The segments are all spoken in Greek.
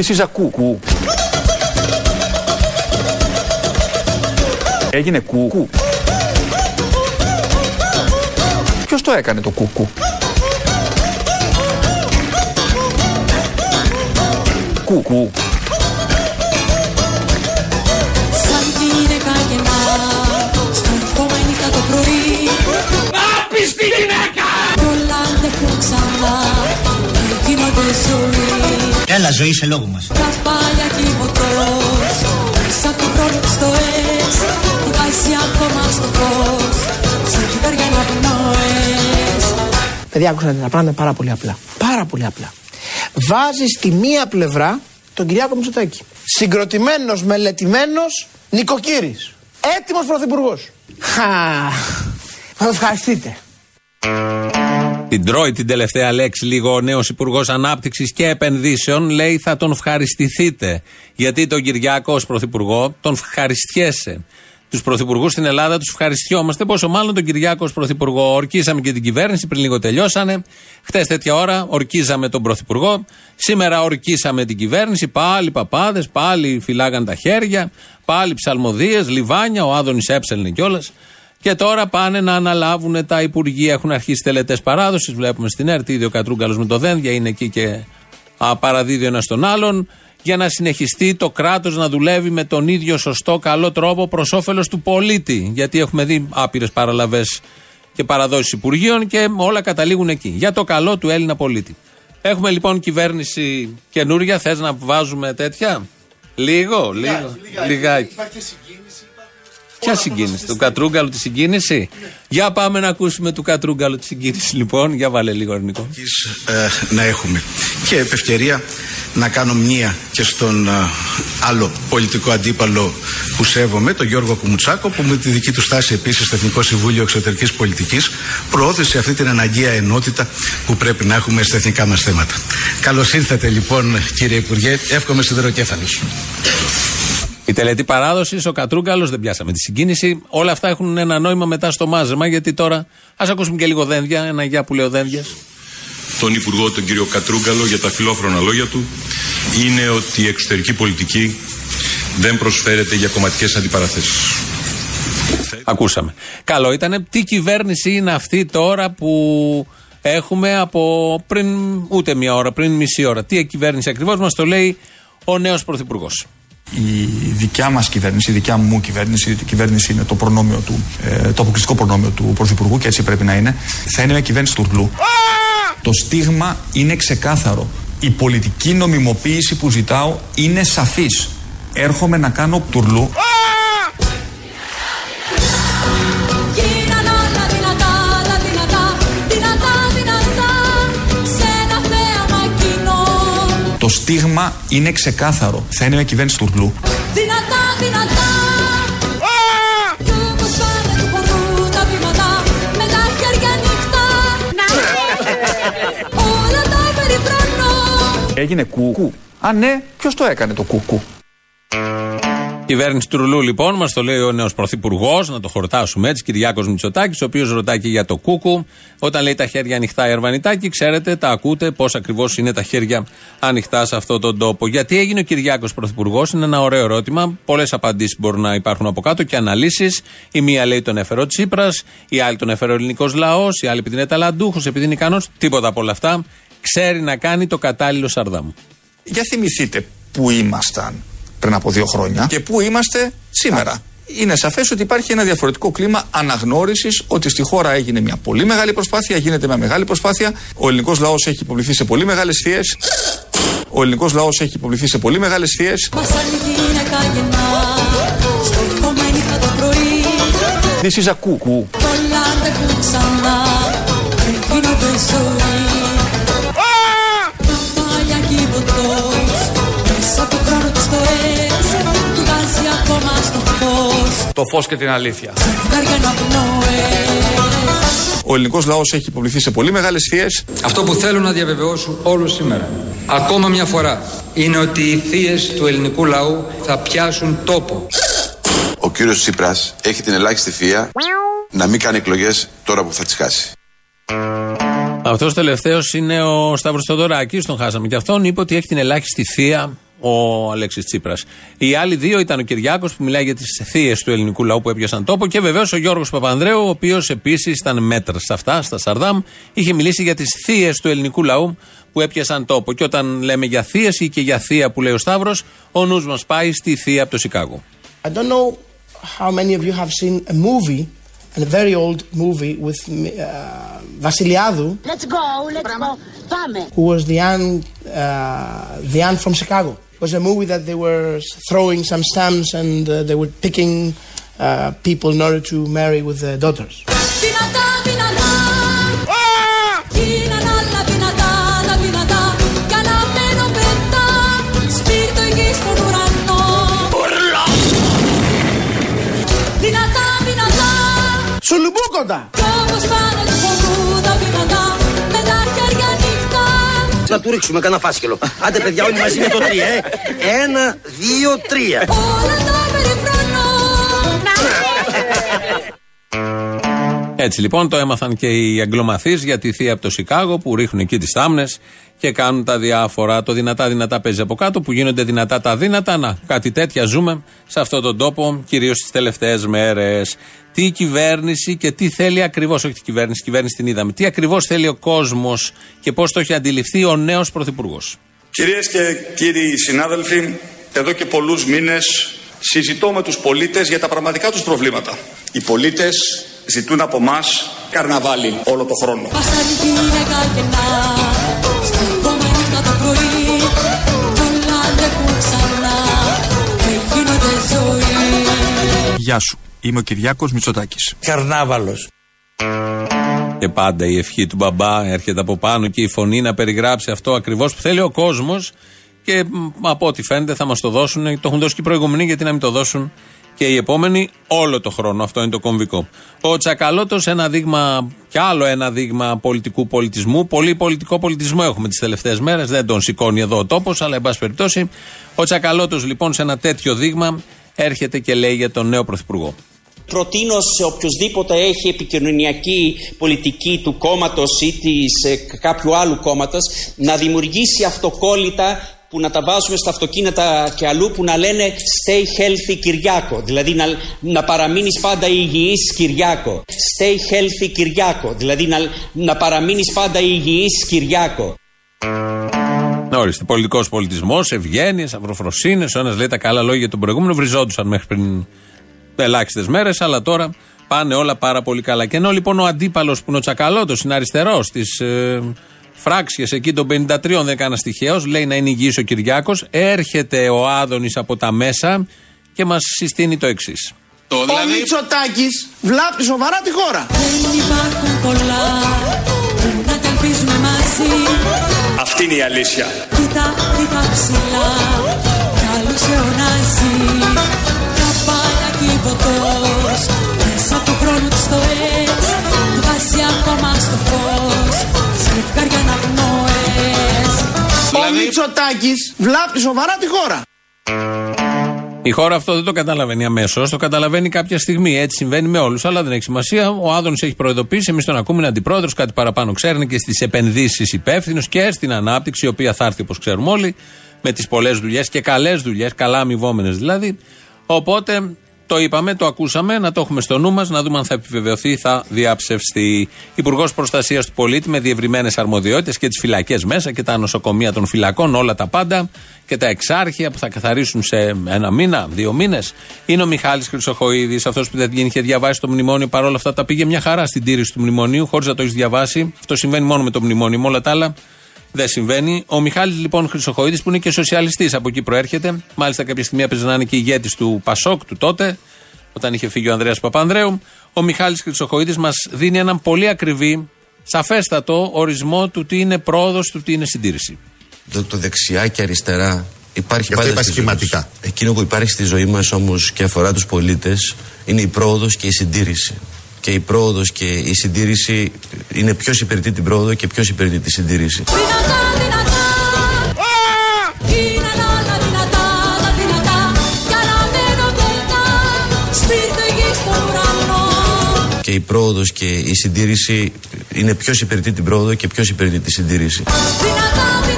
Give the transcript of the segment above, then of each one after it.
This is a cuckoo. Έγινε κουκού. Ποιος το έκανε το κουκού. Κουκού. Σαν τη γυναίκα γεννά Στο κόμμα η νύχτα το πρωί Άπιστη γυναίκα Κι όλα αντέχουν ξανά Και γίνονται ζωή Έλα ζωή σε λόγο μας Καπάλια κυβωτός Σαν το χρόνο στο εξ Που βάζει ακόμα στο φως Σαν κυβέρια να πνοές Παιδιά, άκουσα τα πράγματα πάρα πολύ απλά. Πάρα πολύ απλά. Βάζεις στη μία πλευρά τον Κυριάκο Μητσοτάκη. Συγκροτημένος, μελετημένος, νοικοκύρης. Έτοιμος πρωθυπουργός. Χα. Θα το ευχαριστείτε. Την τρώει την τελευταία λέξη λίγο ο νέος Υπουργός Ανάπτυξης και Επενδύσεων. Λέει θα τον ευχαριστηθείτε. Γιατί τον Κυριάκο ως Πρωθυπουργό τον ευχαριστιέσαι. Τους πρωθυπουργούς στην Ελλάδα τους ευχαριστιόμαστε. Πόσο μάλλον τον Κυριάκο ως Πρωθυπουργό. Ορκίσαμε και την κυβέρνηση, πριν λίγο τελειώσανε. Χτε τέτοια ώρα ορκίζαμε τον Πρωθυπουργό. Σήμερα ορκίσαμε την κυβέρνηση. Πάλι παπάδες, πάλι φυλάγαν τα χέρια. Πάλι ψαλμοδίες, λιβάνια. Ο Άδωνης έψελνε κιόλας. Και τώρα πάνε να αναλάβουν τα υπουργεία. Έχουν αρχίσει τελετές παράδοσης. Βλέπουμε στην ΕΡΤ ήδη ο Κατρούγκαλος με το δένδια είναι εκεί και α, παραδίδει ο ένας τον άλλον. Για να συνεχιστεί το κράτος να δουλεύει με τον ίδιο σωστό, καλό τρόπο προς όφελος του πολίτη. Γιατί έχουμε δει άπειρες παραλαβές και παραδόσεις υπουργείων και όλα καταλήγουν εκεί. Για το καλό του Έλληνα πολίτη. Έχουμε λοιπόν κυβέρνηση καινούρια. Θες να βάζουμε τέτοια; Λίγο, λίγο. Λιγάκι. Ποια συγκίνηση, του Κατρούγκαλου τη συγκίνηση; Για πάμε να ακούσουμε του Κατρούγκαλου τη συγκίνηση, λοιπόν. Για βάλε λίγο αρνικό. ε, να έχουμε. Και επ' ευκαιρία να κάνω μία και στον ε, άλλο πολιτικό αντίπαλο που σέβομαι, τον Γιώργο Κουμουτσάκο, που με τη δική του στάση επίσης στο Εθνικό Συμβούλιο Εξωτερικής Πολιτικής προώθησε αυτή την αναγκαία ενότητα που πρέπει να έχουμε στα εθνικά μας θέματα. Καλώς ήρθατε λοιπόν, κύριε Υπουργέ. Εύχομαι σιδεροκέφαλο. Η τελετή παράδοσης, ο Κατρούγκαλος, δεν πιάσαμε τη συγκίνηση. Όλα αυτά έχουν ένα νόημα μετά στο μάζεμα, γιατί τώρα ας ακούσουμε και λίγο δένδια. Ένα γεια που λέει ο δένδιας. τον Υπουργό, τον κύριο Κατρούγκαλο, για τα φιλόφρονα λόγια του, είναι ότι η εξωτερική πολιτική δεν προσφέρεται για κομματικές αντιπαραθέσεις. Ακούσαμε. Καλό ήταν. Τι κυβέρνηση είναι αυτή τώρα που έχουμε από πριν ούτε μία ώρα, πριν μισή ώρα. Τι κυβέρνηση ακριβώς μας το λέει ο νέος Πρωθυπουργός. Η δικιά μας κυβέρνηση, η δικιά μου κυβέρνηση, η κυβέρνηση είναι το προνόμιο του, ε, το αποκλειστικό προνόμιο του Πρωθυπουργού και έτσι πρέπει να είναι. Θα είναι μια κυβέρνηση τουρλού. Το στίγμα είναι ξεκάθαρο. Η πολιτική νομιμοποίηση που ζητάω είναι σαφής. Έρχομαι να κάνω τουρλού. Το στίγμα είναι ξεκάθαρο. Θα είναι μια κυβέρνηση τουρλού. Δυνατά, δυνατά Κι όπως πάνε του χορού τα βήματα Με τα χέρια ανοιχτά Όλα τα περιφρονώ Έγινε κουκού. Α, ναι, ποιος το έκανε το κουκού. Κυβέρνηση Τουρλού, λοιπόν, μας το λέει ο νέος Πρωθυπουργός, να το χορτάσουμε έτσι, Κυριάκος Μητσοτάκης, ο οποίος ρωτάει και για το κούκου. Όταν λέει τα χέρια ανοιχτά η Ερβανιτάκη, ξέρετε, τα ακούτε πώς ακριβώς είναι τα χέρια ανοιχτά σε αυτόν τον τόπο. Γιατί έγινε ο Κυριάκος Πρωθυπουργός, είναι ένα ωραίο ερώτημα. Πολλές απαντήσεις μπορούν να υπάρχουν από κάτω και αναλύσεις. Η μία λέει τον έφερε ο Τσίπρας, η άλλη τον έφερε ο ελληνικός λαός, η άλλη επειδή είναι ταλαντούχος, επειδή είναι ικανός. Τίποτα από όλα αυτά. Ξέρει να κάνει το κατάλληλο σαρδάμ. Για θυμηθείτε που ήμασταν πριν από δύο χρόνια και που είμαστε σήμερα. Είναι σαφές ότι υπάρχει ένα διαφορετικό κλίμα αναγνώρισης ότι στη χώρα έγινε μια πολύ μεγάλη προσπάθεια, γίνεται μια μεγάλη προσπάθεια. Ο ελληνικός λαός έχει υποβληθεί σε πολύ μεγάλες θείες. Ο ελληνικός λαός έχει υποβληθεί σε πολύ μεγάλες θείες. Μας σαν γυναίκα γεννά Στο κόμμα η νύχτα το πρωί This is a cuckoo. Ακόμα στο φως Το φως και την αλήθεια. Φεγγάρια να πνοές Ο ελληνικός λαός έχει υποβληθεί σε πολύ μεγάλες θείε. Αυτό που θέλω να διαβεβαιώσω όλους σήμερα, ακόμα μια φορά, είναι ότι οι θείες του ελληνικού λαού θα πιάσουν τόπο. Ο κύριος Τσίπρας έχει την ελάχιστη θεία να μην κάνει εκλογές τώρα που θα τις χάσει. Αυτός τελευταίος είναι ο Σταύρος Θοδωράκη, τον χάσαμε και αυτόν. Είπε ότι έχει την ελάχιστη θεία ο Αλέξης Τσίπρας. Οι άλλοι δύο ήταν ο Κυριάκος που μιλάει για τις θείες του ελληνικού λαού που έπιασαν τόπο και βεβαίως ο Γιώργος Παπανδρέου, ο οποίος επίσης ήταν μέτρα σε αυτά, στα Σαρδάμ, είχε μιλήσει για τις θείες του ελληνικού λαού που έπιασαν τόπο. Και όταν λέμε για θείες ή και για θεία που λέει ο Σταύρος, ο νους μας πάει στη θεία από το Σικάγο. I don't know how many of you have seen a movie, a very old movie with uh, Βασιλιάδου, Let's go, let's go. Πάμε. who was the aunt, uh, the aunt from Chicago. It was a movie that they were throwing some stamps and uh, they were picking uh, people in order to marry with their daughters. Δυνατά, δυνατά. Να του ρίξουμε κανένα φάσκελο. Άντε, παιδιά, όλοι μαζί με το τρία, ε. Ένα, δύο, τρία. Όλα τα περιφρονώ. Έτσι λοιπόν το έμαθαν και οι αγγλομαθείς για τη θεία από το Σικάγο που ρίχνουν εκεί τις θάμνες και κάνουν τα διάφορα. Το δυνατά δυνατά παίζει από κάτω που γίνονται δυνατά τα δύνατα. Να, κάτι τέτοια ζούμε σε αυτόν τον τόπο, κυρίως τις τελευταίες μέρες. Τι η κυβέρνηση και τι θέλει ακριβώς, όχι την κυβέρνηση, η κυβέρνηση την είδαμε. Τι ακριβώς θέλει ο κόσμος και πώς το έχει αντιληφθεί ο νέος πρωθυπουργός. Κυρίες και κύριοι συνάδελφοι, εδώ και πολλούς μήνες συζητώ με τους πολίτες για τα πραγματικά τους προβλήματα. Οι πολίτες ζητούν από μας καρναβάλι όλο το χρόνο. Βαστάρει τη γυναίκα κενά. Στεκόμαι νύχτα το πρωί. Κι όλα αντέχουν ξανά. Και γίνονται ζωή. Γεια σου. Είμαι ο Κυριάκος Μητσοτάκης. Καρνάβαλος. Και πάντα η ευχή του μπαμπά έρχεται από πάνω και η φωνή να περιγράψει αυτό ακριβώς που θέλει ο κόσμος. Και μ, από ό,τι φαίνεται θα μας το δώσουν. Το έχουν δώσει και οι προηγούμενοι, γιατί να μην το δώσουν και οι επόμενοι όλο το χρόνο. Αυτό είναι το κομβικό. Ο Τσακαλώτος, ένα δείγμα, κι άλλο ένα δείγμα πολιτικού πολιτισμού. Πολύ πολιτικό πολιτισμό έχουμε τις τελευταίες μέρες. Δεν τον σηκώνει εδώ ο τόπος, αλλά εν πάση περιπτώσει. Ο Τσακαλώτος, λοιπόν, σε ένα τέτοιο δείγμα έρχεται και λέει για τον νέο πρωθυπουργό. Προτείνω σε οποιοδήποτε έχει επικοινωνιακή πολιτική του κόμματος ή της, ε, κάποιου άλλου κόμματος να δημιουργήσει αυτοκόλλητα που να τα βάζουμε στα αυτοκίνητα και αλλού που να λένε Stay healthy Κυριάκο. Δηλαδή να, να παραμείνεις πάντα υγιής Κυριάκο. Stay healthy Κυριάκο. Δηλαδή να, να παραμείνεις πάντα υγιής Κυριάκο. Ορίστε, πολιτικός πολιτισμός, ευγένειες, αυροφροσύνες. Ο ένας λέει τα καλά λόγια για τον προηγούμενο, βριζόντουσαν μέχρι πριν ελάχιστες μέρες, αλλά τώρα πάνε όλα πάρα πολύ καλά. Και ενώ λοιπόν ο αντίπαλος που είναι ο Τσακαλώτος, είναι αριστερός της ε, φράξιες εκεί των 53, δεν έκανα τυχαίο, λέει να είναι υγιής ο Κυριάκος, έρχεται ο Άδωνης από τα μέσα και μας συστήνει το εξής. Ο Μητσοτάκης βλάπτει σοβαρά τη χώρα. Δεν υπάρχουν πολλά που να τα ελπίζουμε μαζί. Αυτή είναι η αλήθεια. Κοίτα, κοίτα ψηλά, καλώς αιωνάζει. Καμπάνα κυβωτός, μέσα από το χρόνο της το έτσι. Βγάζει ακόμα στο φως, ζευγάρια να πνοές. Ο Μητσοτάκης βλάπτει σοβαρά τη χώρα. Η χώρα αυτό δεν το καταλαβαίνει αμέσως, το καταλαβαίνει κάποια στιγμή. Έτσι συμβαίνει με όλους, αλλά δεν έχει σημασία. Ο Άδωνης έχει προειδοποιήσει, εμείς τον ακούμε, είναι αντιπρόεδρος, κάτι παραπάνω ξέρει και στις επενδύσεις υπεύθυνος και στην ανάπτυξη, η οποία θα έρθει όπως ξέρουμε όλοι, με τις πολλές δουλειές και καλές δουλειές, καλά αμοιβόμενες δηλαδή. Οπότε το είπαμε, το ακούσαμε, να το έχουμε στο νου μας, να δούμε αν θα επιβεβαιωθεί ή θα διαψευστεί. Υπουργός Προστασίας του Πολίτη με διευρυμένες αρμοδιότητες και τις φυλακές μέσα και τα νοσοκομεία των φυλακών, όλα τα πάντα και τα εξάρχεια που θα καθαρίσουν σε ένα μήνα, δύο μήνες. Είναι ο Μιχάλης Χρυσοχοίδης, αυτός που δεν είχε διαβάσει το μνημόνιο, παρόλα αυτά τα πήγε μια χαρά στην τήρηση του μνημονίου, χωρίς να το έχεις διαβάσει. Αυτό συμβαίνει μόνο με το μνημόνιο, με όλα τα άλλα δεν συμβαίνει. Ο Μιχάλης λοιπόν Χρυσοχοίδης, που είναι και σοσιαλιστής, από εκεί προέρχεται. Μάλιστα, κάποια στιγμή έπαιζε να είναι και ηγέτης του Πασόκ του τότε, όταν είχε φύγει ο Ανδρέας Παπανδρέου. Ο Μιχάλης Χρυσοχοίδης μας δίνει έναν πολύ ακριβή, σαφέστατο ορισμό του τι είναι πρόοδος, του τι είναι συντήρηση. Το, το δεξιά και αριστερά υπάρχει αυτό πάντα είπα στη ζωή σχηματικά. μας. Εκείνο που υπάρχει στη ζωή μας όμως και αφορά τους πολίτες είναι η πρόοδος και η συντήρηση. Και Και η πρόοδος και η συντήρηση είναι ποιος υπηρετεί την πρόοδο και ποιος υπηρετεί τη συντήρηση. Δυνατά, δυνατά Είναι όλα δυνατά, τα δυνατά Κι αναμένω κοντά Σπίρτο γη στον ουρανό Και η πρόοδος και η συντήρηση είναι ποιος υπηρετεί την πρόοδο και ποιος υπηρετεί τη συντήρηση. Δυνατά, δυνατά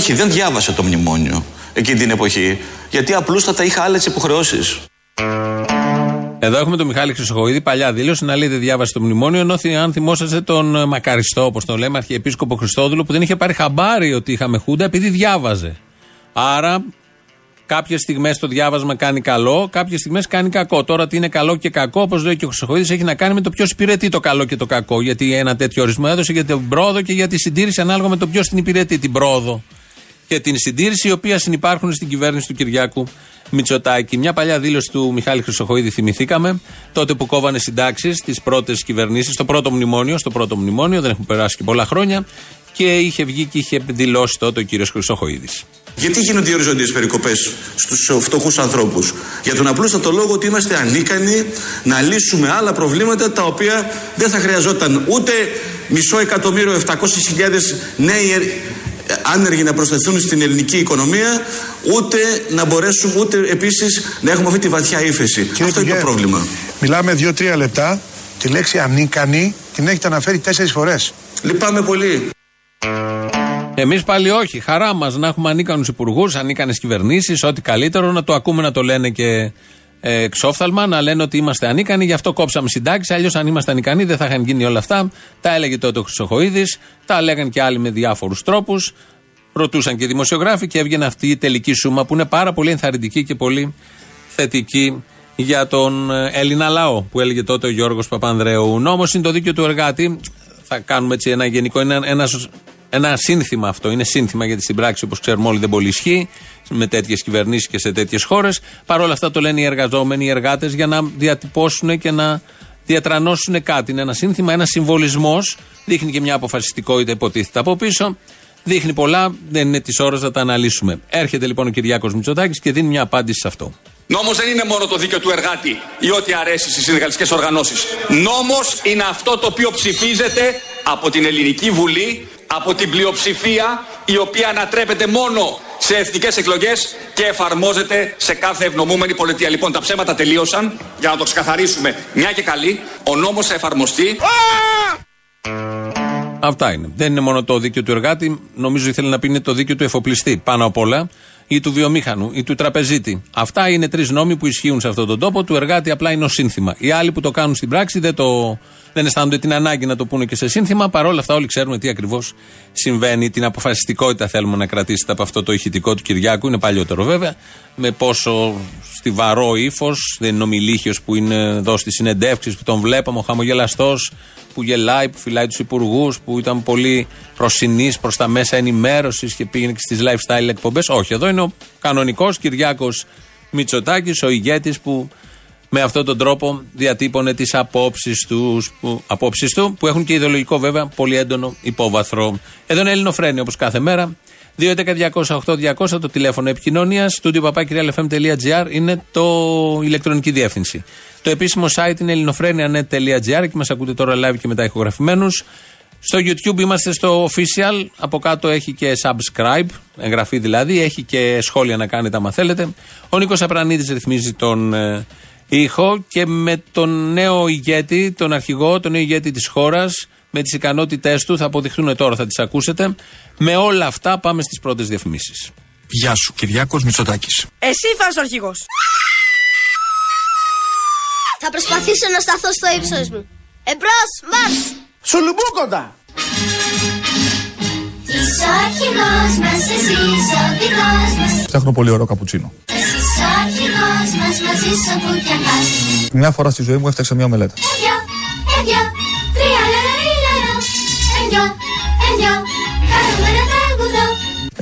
Όχι, δεν διάβασα το μνημόνιο εκείνη την εποχή. Γιατί απλούστατα είχα άλλες υποχρεώσεις. Εδώ έχουμε τον Μιχάλη Χρυσοχοίδη, παλιά δήλωση να λέει δεν διάβασε το μνημόνιο. Ενώ θυ- αν θυμόσαστε τον ε, Μακαριστό, όπως τον λέμε, Αρχιεπίσκοπο Χριστόδουλο, που δεν είχε πάρει χαμπάρι ότι είχαμε Χούντα επειδή διάβαζε. Άρα Κάποιες στιγμές το διάβασμα κάνει καλό, κάποιες στιγμές κάνει κακό. Τώρα τι είναι καλό και κακό, όπως λέει και ο Χρυσοχοίδης, έχει να κάνει με το ποιος υπηρετεί το καλό και το κακό. Γιατί ένα τέτοιο ορισμό έδωσε για την πρόοδο και για τη συντήρηση ανάλογα με το ποιος την υπηρετεί. Την πρόοδο και την συντήρηση, η οποία συνεπάρχουν στην κυβέρνηση του Κυριάκου Μητσοτάκη. Μια παλιά δήλωση του Μιχάλη Χρυσοχοίδη θυμηθήκαμε, τότε που κόβανε συντάξεις στις πρώτες κυβερνήσεις, στο πρώτο μνημόνιο, στο πρώτο μνημόνιο, δεν έχουν περάσει και πολλά χρόνια, και είχε βγει και είχε δηλώσει τότε ο κύριος Χρυσοχοίδης. Γιατί γίνονται οι οριζόντιες περικοπές στους φτωχούς ανθρώπους, Για τον απλούστατο λόγο ότι είμαστε ανίκανοι να λύσουμε άλλα προβλήματα τα οποία δεν θα χρειαζόταν ούτε μισό εκατομμύριο 700.000 νέοι ε, άνεργοι να προσθεθούν στην ελληνική οικονομία, ούτε να μπορέσουμε, ούτε επίσης να έχουμε αυτή τη βαθιά ύφεση. Αυτό είναι το πρόβλημα. Μιλάμε δύο-τρία λεπτά. Τη λέξη ανίκανη την έχετε αναφέρει τέσσερις φορές. Λυπάμαι πολύ. Εμείς πάλι όχι. Χαρά μας να έχουμε ανίκανους υπουργούς, ανίκανες κυβερνήσεις, ό,τι καλύτερο να το ακούμε να το λένε και ε, εξόφθαλμα, να λένε ότι είμαστε ανίκανοι, γι' αυτό κόψαμε συντάξεις. Αλλιώς, αν ήμασταν ικανοί, δεν θα είχαν γίνει όλα αυτά. Τα έλεγε τότε ο Χρυσοχοίδης, τα λέγαν και άλλοι με διάφορους τρόπους. Ρωτούσαν και οι δημοσιογράφοι και έβγαινε αυτή η τελική σούμα που είναι πάρα πολύ ενθαρρυντική και πολύ θετική για τον ε, Έλληνα λαό, που έλεγε τότε ο Γιώργος Παπανδρέου. Νόμος είναι το δίκαιο του εργάτη. Θα κάνουμε έτσι ένα γενικό, ένα, ένας, ένα σύνθημα αυτό. Είναι σύνθημα γιατί στην πράξη, όπως ξέρουμε όλοι, δεν πολύ ισχύει με τέτοιες κυβερνήσεις και σε τέτοιες χώρες. Παρ' όλα αυτά το λένε οι εργαζόμενοι, οι εργάτες, για να διατυπώσουν και να διατρανώσουν κάτι. Είναι ένα σύνθημα, ένας συμβολισμός. Δείχνει και μια αποφασιστικότητα, υποτίθεται από πίσω. Δείχνει πολλά, δεν είναι της ώρας να τα αναλύσουμε. Έρχεται λοιπόν ο Κυριάκος Μητσοτάκης και δίνει μια απάντηση σε αυτό. Νόμος δεν είναι μόνο το δίκαιο του εργάτη ή ό,τι αρέσει στις συνεργατικές οργανώσεις. Νόμος είναι αυτό το οποίο ψηφίζεται από την Ελληνική Βουλή, από την πλειοψηφία η οποία ανατρέπεται μόνο σε εθνικές εκλογές και εφαρμόζεται σε κάθε ευνομούμενη πολιτεία. Λοιπόν, τα ψέματα τελείωσαν. Για να το ξεκαθαρίσουμε μια και καλή, ο νόμος θα εφαρμοστεί. Αυτά είναι. Δεν είναι μόνο το δίκαιο του εργάτη. Νομίζω ήθελε να πει είναι το δίκαιο του εφοπλιστή πάνω απ' όλα. Ή του βιομήχανου ή του τραπεζίτη. Αυτά είναι τρεις νόμοι που ισχύουν σε αυτόν τον τόπο. Του εργάτη απλά είναι ως σύνθημα. Οι άλλοι που το κάνουν στην πράξη δεν, το, δεν αισθάνονται την ανάγκη να το πούνε και σε σύνθημα. Παρ' όλα αυτά, όλοι ξέρουμε τι ακριβώς συμβαίνει. Την αποφασιστικότητα θέλουμε να κρατήσετε από αυτό το ηχητικό του Κυριάκου. Είναι παλιότερο βέβαια. Με πόσο στιβαρό ύφος. Δεν είναι ο Μιλίχιο που είναι εδώ στι συνεντεύξεις που τον βλέπαμε, ο χαμογελαστός που γελάει, που φυλάει τους υπουργούς, που ήταν πολύ προσινής προς τα μέσα ενημέρωσης και πήγαινε και στις lifestyle εκπομπές. Όχι, εδώ είναι ο κανονικός Κυριάκος Μητσοτάκης, ο ηγέτης που με αυτόν τον τρόπο διατύπωνε τις απόψεις που, απόψεις του, που έχουν και ιδεολογικό βέβαια πολύ έντονο υπόβαθρο. Εδώ είναι Ελληνοφρένη όπως κάθε μέρα. 2.11.208.200 το τηλέφωνο επικοινωνίας. Studio papakirialfm.gr είναι το ηλεκτρονική διεύθυνση. Το επίσημο site είναι ελληνοφρένια.net.gr και μας ακούτε τώρα live και μετά ηχογραφημένους. Στο YouTube είμαστε στο official. Από κάτω έχει και subscribe, εγγραφή δηλαδή. Έχει και σχόλια να κάνετε άμα θέλετε. Ο Νίκος Απρανίδης ρυθμίζει τον ε, ήχο και με τον νέο ηγέτη, τον αρχηγό, τον νέο ηγέτη της χώρας, με τις ικανότητές του, θα αποδειχθούν τώρα, θα τις ακούσετε. Με όλα αυτά πάμε στις πρώτες διαφημίσεις. Γεια σου, Κυριάκος Μητσοτάκης. Εσύ θα είσαι ο αρχηγός. Θα προσπαθήσω να σταθώ στο ύψος μου. Εμπρός, μάρς! Σουλουμπούκοντα! Είσαι ο αρχηγός μας, εσύ είσαι ο οδηγός μας. Φτιάχνω πολύ ωραίο καπουτσίνο. Εσύ είσαι ο αρχηγός μας, μαζί σου που κι αν πας. Μια φορά στη ζωή μου έφτιαξα μια μελέτα. Ενδυο, ενδυο,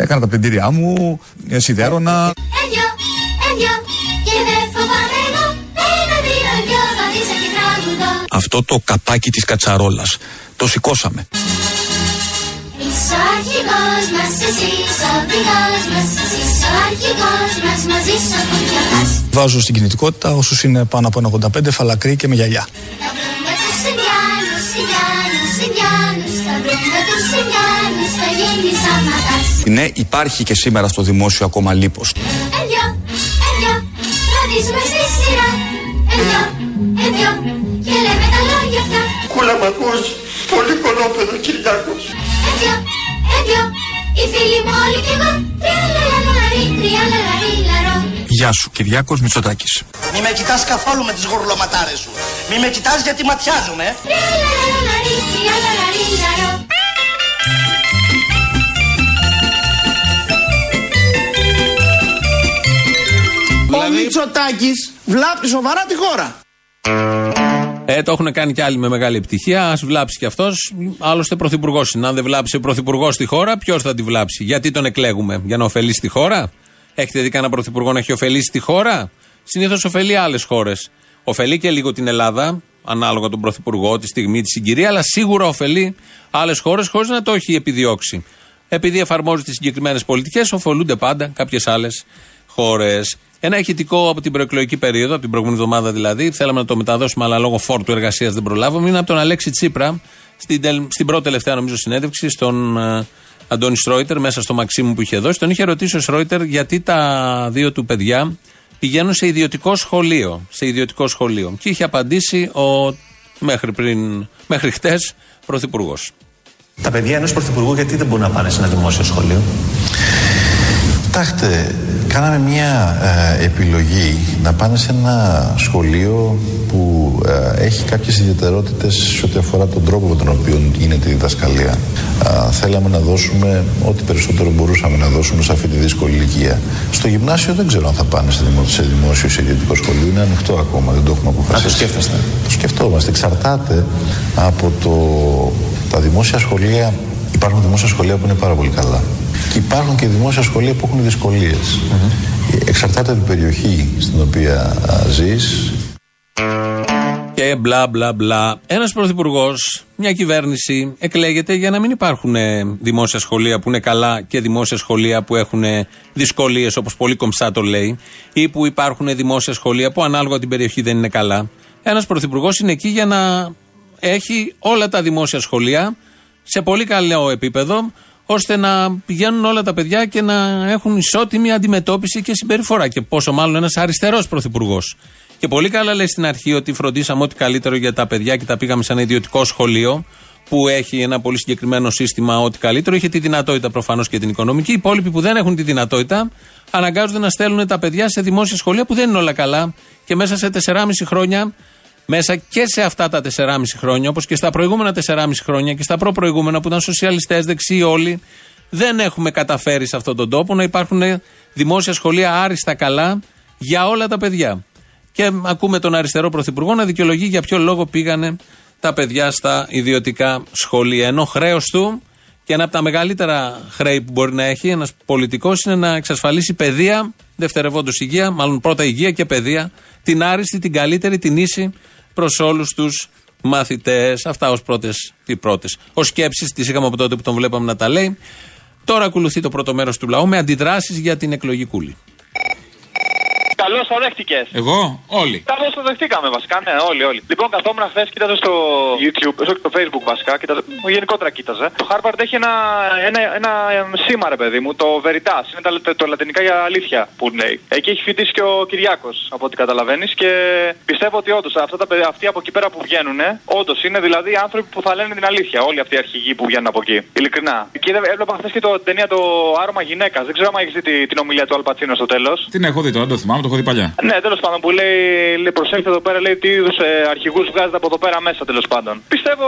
Έκανα τα πλυντήριά μου, ε, σιδέρωνα. Ενδυο, ενδυο, και δεν φοβάμαι εγώ. Ένα, δύο, δυο, βαδίσα και τραγουδό. Αυτό το καπάκι της κατσαρόλας. Το σηκώσαμε. Είσαι ο αρχηγός μας, εσείς ο οδηγός μας, εσείς ο αρχηγός μας, μαζί σου που και πας. Βάζω στην κινητικότητα όσους είναι πάνω από ένα 85, φαλακροί και με γυαλιά. Θα βρούμε τους Ινδιάνους, Ινδιάνους, Ινδιάνους, θα βρούμε τους Ινδιάνους, θα γίνει σαματάς. Ναι, υπάρχει και σήμερα στο δημόσιο ακόμα λίπος. Ενδυο, ενδυο, ραντίζουμε στη σειρά. Ενδυο, ενδυο, και λέμε τα λόγια αυτά. Κούλα μ' ακούς, πολύ κολόπεδο Κυριάκος. Ενδυο, ενδυο, οι φίλοι μου όλοι κι εγώ. Τριαλαλαλαρί, τριαλαλαρί, λαρό. Γεια σου, Κυριάκος Μητσοτάκης. Μη με κοιτάς καθόλου με τις γουρλωματάρες σου. Μη με κοιτάς γιατί ματιάζομαι. Τριαλαλαλαρί, τριαλαλαρί, λαρό. Ο Μητσοτάκης βλάπτει σοβαρά τη χώρα. Ε, το έχουν κάνει κι άλλοι με μεγάλη επιτυχία. Α βλάψει κι αυτός. Άλλωστε, πρωθυπουργός είναι. Αν δεν βλάψει ο πρωθυπουργός στη χώρα, ποιος θα τη βλάψει; Γιατί τον εκλέγουμε, Για να ωφελήσει τη χώρα; Έχετε δει κανένα πρωθυπουργό να έχει ωφελήσει τη χώρα; Συνήθως ωφελεί άλλες χώρες. Ωφελεί και λίγο την Ελλάδα, ανάλογα τον πρωθυπουργό, τη στιγμή, τη συγκυρία, αλλά σίγουρα ωφελεί άλλες χώρες χωρίς να το έχει επιδιώξει. Επειδή εφαρμόζει τις συγκεκριμένες πολιτικές, ωφελούνται πάντα κάποιες άλλες χώρες. Ένα ηχητικό από την προεκλογική περίοδο, από την προηγούμενη εβδομάδα δηλαδή, θέλαμε να το μεταδώσουμε, αλλά λόγω φόρτου εργασίας δεν προλάβαμε. Είναι από τον Αλέξη Τσίπρα, στην, τελ- στην πρώτη τελευταία νομίζω συνέντευξη, στον ε, Αντώνη Σρόιτερ, μέσα στο Μαξίμου που είχε δώσει. Τον είχε ρωτήσει ο Σρόιτερ γιατί τα δύο του παιδιά πηγαίνουν σε ιδιωτικό σχολείο. Σε ιδιωτικό σχολείο. Και είχε απαντήσει ο μέχρι, πριν, μέχρι χτες πρωθυπουργός. Τα παιδιά ενός πρωθυπουργού γιατί δεν μπορούν να πάνε σε ένα δημόσιο σχολείο; Κοιτάξτε, κάναμε μια ε, επιλογή να πάνε σε ένα σχολείο που ε, έχει κάποιες ιδιαιτερότητες σε ό,τι αφορά τον τρόπο με τον οποίο γίνεται η διδασκαλία. Α, θέλαμε να δώσουμε ό,τι περισσότερο μπορούσαμε να δώσουμε σε αυτή τη δύσκολη ηλικία. Στο γυμνάσιο δεν ξέρω αν θα πάνε σε, δημο, σε δημόσιο ή σε ιδιωτικό σχολείο. Είναι ανοιχτό ακόμα, δεν το έχουμε αποφασίσει. Α, το σκέφτεστε. Το σκεφτόμαστε. Εξαρτάται από το, τα δημόσια σχολεία. Υπάρχουν δημόσια σχολεία που είναι πάρα πολύ καλά. Και υπάρχουν και δημόσια σχολεία που έχουν δυσκολίες. Εξαρτάται από την περιοχή στην οποία α, ζεις. Και μπλα μπλα μπλα. Ένας πρωθυπουργός, μια κυβέρνηση εκλέγεται για να μην υπάρχουν ε, δημόσια σχολεία που είναι καλά και δημόσια σχολεία που έχουν δυσκολίες, όπως πολύ κομψά το λέει, ή που υπάρχουν δημόσια σχολεία που ανάλογα την περιοχή δεν είναι καλά. Ένας πρωθυπουργός είναι εκεί για να έχει όλα τα δημόσια σχολεία σε πολύ καλό επίπεδο, ώστε να πηγαίνουν όλα τα παιδιά και να έχουν ισότιμη αντιμετώπιση και συμπεριφορά. Και πόσο μάλλον ένας αριστερός πρωθυπουργός. Και πολύ καλά λέει στην αρχή ότι φροντίσαμε ό,τι καλύτερο για τα παιδιά και τα πήγαμε σε ένα ιδιωτικό σχολείο που έχει ένα πολύ συγκεκριμένο σύστημα ό,τι καλύτερο. Είχε τη δυνατότητα προφανώς και την οικονομική. Οι υπόλοιποι που δεν έχουν τη δυνατότητα αναγκάζονται να στέλνουν τα παιδιά σε δημόσια σχολεία που δεν είναι όλα καλά και μέσα σε 4,5 χρόνια μέσα και σε αυτά τα 4,5 χρόνια, όπως και στα προηγούμενα 4,5 χρόνια και στα προ-προηγούμενα που ήταν σοσιαλιστές, δεξιοί όλοι, δεν έχουμε καταφέρει σε αυτόν τον τόπο να υπάρχουν δημόσια σχολεία άριστα καλά για όλα τα παιδιά. Και ακούμε τον αριστερό πρωθυπουργό να δικαιολογεί για ποιο λόγο πήγανε τα παιδιά στα ιδιωτικά σχολεία. Ενώ χρέος του και ένα από τα μεγαλύτερα χρέη που μπορεί να έχει ένας πολιτικός είναι να εξασφαλίσει παιδεία, δευτερευόντως υγεία, μάλλον πρώτα υγεία και παιδεία, την άριστη, την καλύτερη, την ίση προς όλους τους μαθητές. Αυτά ως πρώτες τι πρώτες. Ω σκέψεις τις είχαμε από τότε που τον βλέπαμε να τα λέει. Τώρα ακολουθεί το πρώτο μέρος του λαού με αντιδράσεις για την εκλογή κούλη. Καλώς το δέχτηκε. Εγώ, όλοι. Καλώς το δεχτήκαμε βασικά, ναι, όλοι, όλοι. Λοιπόν, καθόμουν χθες, κοίταζα στο YouTube, στο στο Facebook βασικά, κοίταζα, γενικότερα κοίταζα. Το Harvard έχει ένα, ένα, ένα σήμα, ρε παιδί μου, το Veritas. Είναι τα, το, το λατινικά για αλήθεια που λέει. Εκεί έχει φοιτήσει και ο Κυριάκος, από ό,τι καταλαβαίνεις. Και πιστεύω ότι όντως αυτοί από εκεί πέρα που βγαίνουν, όντως είναι δηλαδή άνθρωποι που θα λένε την αλήθεια. Όλοι αυτοί οι αρχηγοί που βγαίνουν από εκεί. Ειλικρινά. Και είδα- έβλεπα χθες και το την ταινία το Άρωμα Γυναίκας. Δεν ξέρω αν έχεις δει τη- την ομιλία του Αλπατσίνο στο τέλος. Την έχω δει τώρα, δεν το θυμάμαι, το έχω δει παλιά. Ναι, τέλος πάντων που λέει, λέει προσέξτε εδώ πέρα, λέει τι είδους ε, αρχηγούς βγάζετε από εδώ πέρα μέσα τέλος πάντων. Πιστεύω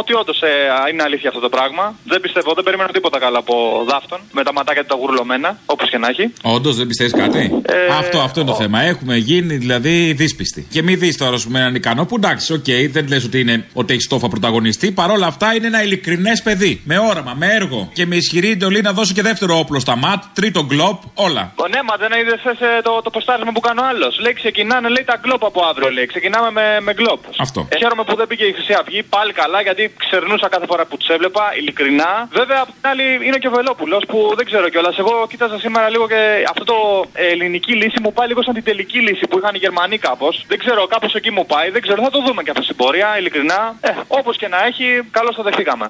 ότι όντως ε, είναι αλήθεια αυτό το πράγμα. Δεν πιστεύω, δεν περιμένω τίποτα καλό από δάφτον με τα ματάκια του τα γουρλωμένα, όπως και να έχει. Όντως δεν πιστεύεις κάτι; Ε, αυτό, αυτό είναι το θέμα. Έχουμε γίνει δηλαδή δύσπιστοι. Και μην δεις τώρα, ας πούμε, έναν ικανό που εντάξει, οκ, δεν λες ότι, είναι, ότι έχεις στόφα πρωταγωνιστή. Παρ' όλα αυτά είναι ένα ειλικρινές παιδί. Με όραμα, με έργο. Και με ισχυρή εντολή να δώσει και δεύτερο όπλο στα ΜΑΤ, τρίτο γκλοπ, όλα. Ο, ναι, μα δεν είδες το, το πώ ποστάρισμα που έκανε ο άλλος. Λέει ξεκινάνε, λέει τα γκλόπ από αύριο, λέει. Ξεκινάμε με, με γκλόπ. Αυτό. Ε, χαίρομαι που δεν πήγε η Χρυσή Αυγή, πάλι καλά, γιατί ξερνούσα κάθε φορά που τους έβλεπα, ειλικρινά. Βέβαια, απ' την άλλη είναι και ο Βελόπουλος που δεν ξέρω κιόλας. Εγώ κοίταζα σήμερα λίγο και αυτό το ε, ελληνική λύση μου πάει λίγο σαν την τελική λύση που είχαν οι Γερμανοί κάπως. Δεν ξέρω, κάπως εκεί μου πάει, δεν ξέρω, θα το δούμε και αυτό στην πορεία, ειλικρινά. Ε, όπως και να έχει, καλώς το δεχτήκαμε.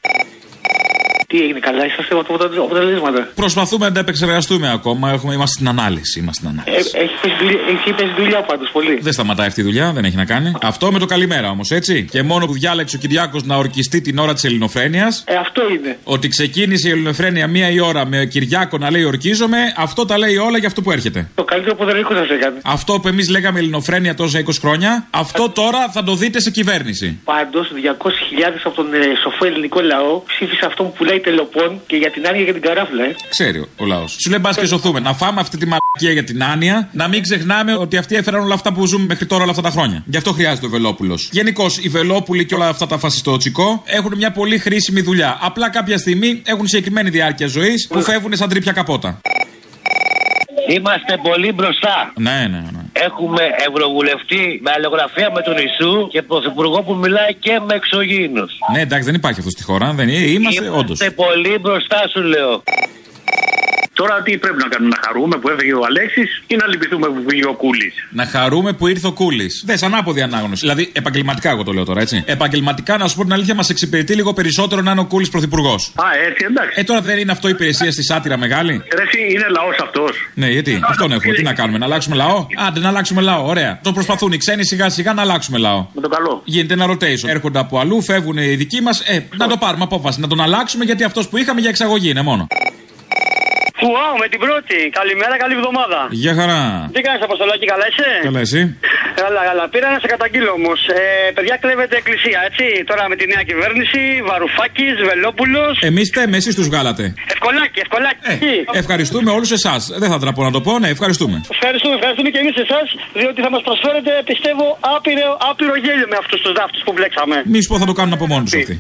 Τι έγινε, καλά, είσαστε από τα αποτελέσματα. Προσπαθούμε να τα επεξεργαστούμε ακόμα. Έχουμε, είμαστε στην ανάλυση. Είμαστε στην ανάλυση. Ε, έχει πέσει δουλειά, έχει πέσει δουλειά πάντως πολύ. Δεν σταματάει αυτή η δουλειά, δεν έχει να κάνει. Αυτό με το καλημέρα όμως, έτσι. Και μόνο που διάλεξε ο Κυριάκος να ορκιστεί την ώρα της ελληνοφρένειας. Ε, αυτό είναι. Ότι ξεκίνησε η ελληνοφρένεια μία η ώρα με Κυριάκο να λέει Ορκίζομαι, αυτό τα λέει όλα για αυτό που έρχεται. Το καλύτερο που δεν έχω σα έκανε. Αυτό που εμείς λέγαμε ελληνοφρένεια τόσα 20 χρόνια, αυτό τώρα θα το δείτε σε κυβέρνηση. Πάντως, 200.000 από τον ε, σοφό ελληνικό λαό ψήφισε αυτό που πουλάει τελοπών και για την άνοια για την καράφλα, ε. Ξέρει ο λαός. Σου λέει μπας και σωθούμε. Να φάμε αυτή τη μαλακία για την άνοια, να μην ξεχνάμε ότι αυτοί έφεραν όλα αυτά που ζούμε μέχρι τώρα όλα αυτά τα χρόνια. Γι' αυτό χρειάζεται ο Βελόπουλος. Γενικώς οι Βελόπουλοι και όλα αυτά τα φασιστότσικο έχουν μια πολύ χρήσιμη δουλειά. Απλά κάποια στιγμή έχουν συγκεκριμένη διάρκεια ζωής που φεύγουν σαν τρίπια καπότα. Είμαστε πολύ μπροστά. Ναι, ναι, ναι. Έχουμε ευρωβουλευτή με αλληλογραφία με τον Ιησού και πρωθυπουργό που μιλάει και με εξωγήινους. Ναι, εντάξει, δεν υπάρχει αυτός στη χώρα. Δεν είναι. Είμαστε, όντως. Είμαστε πολύ μπροστά, σου λέω. Τώρα τι πρέπει να κάνουμε, να χαρούμε που έφυγε ο Αλέξης ή να λυπηθούμε που πήγε ο Κούλης; Να χαρούμε που ήρθε ο Κούλης. Δεν σαν άποδη ανάγνωση. Δηλαδή, επαγγελματικά εγώ το λέω τώρα, έτσι. Επαγγελματικά, να σου πω την αλήθεια, μας εξυπηρετεί λίγο περισσότερο να είναι ο Κούλης πρωθυπουργός. Α, έτσι, εντάξει. Ε, τώρα δεν είναι αυτό η υπηρεσία στη σάτυρα μεγάλη; Ρε, εσύ είναι λαός αυτός. Ναι, γιατί; Αυτόν έχουμε. Τι να κάνουμε, να αλλάξουμε λαό; Άντε, να αλλάξουμε λαό. Ωραία. Το προσπαθούν οι ξένοι σιγά σιγά να αλλάξουμε λαό. Με το καλό. Γίνεται ένα rotation. Έρχονται από αλλού, φεύγουν οι δικοί μας. Ε, να το πάρουμε απόφαση. Να τον αλλάξουμε γιατί αυτός που είχαμε για εξαγωγή είναι μόνο. Φουάω με την πρώτη. Καλημέρα, καλή εβδομάδα. Γεια χαρά. Τι κάνεις, Αποστολάκι, καλά είσαι; Καλά, εσύ; Καλά, καλά. Πήρα να σε καταγγείλω όμως. Ε, παιδιά, κλέβετε εκκλησία, έτσι. Τώρα με τη νέα κυβέρνηση, Βαρουφάκης, Βελόπουλος. Εμείς θέμε, εσείς τους βγάλατε. Ευκολάκι, ευκολάκι. Ε, ευχαριστούμε όλους εσάς. Δεν θα τραπώ να το πω, ναι, ευχαριστούμε. Ευχαριστούμε, ευχαριστούμε και εμείς εσάς, διότι θα μας προσφέρετε, πιστεύω, άπειρο, άπειρο γέλιο με αυτούς τους δάφτους που βλέξαμε. Μη σου πω θα το κάνουν από μόνοι τους αυτοί.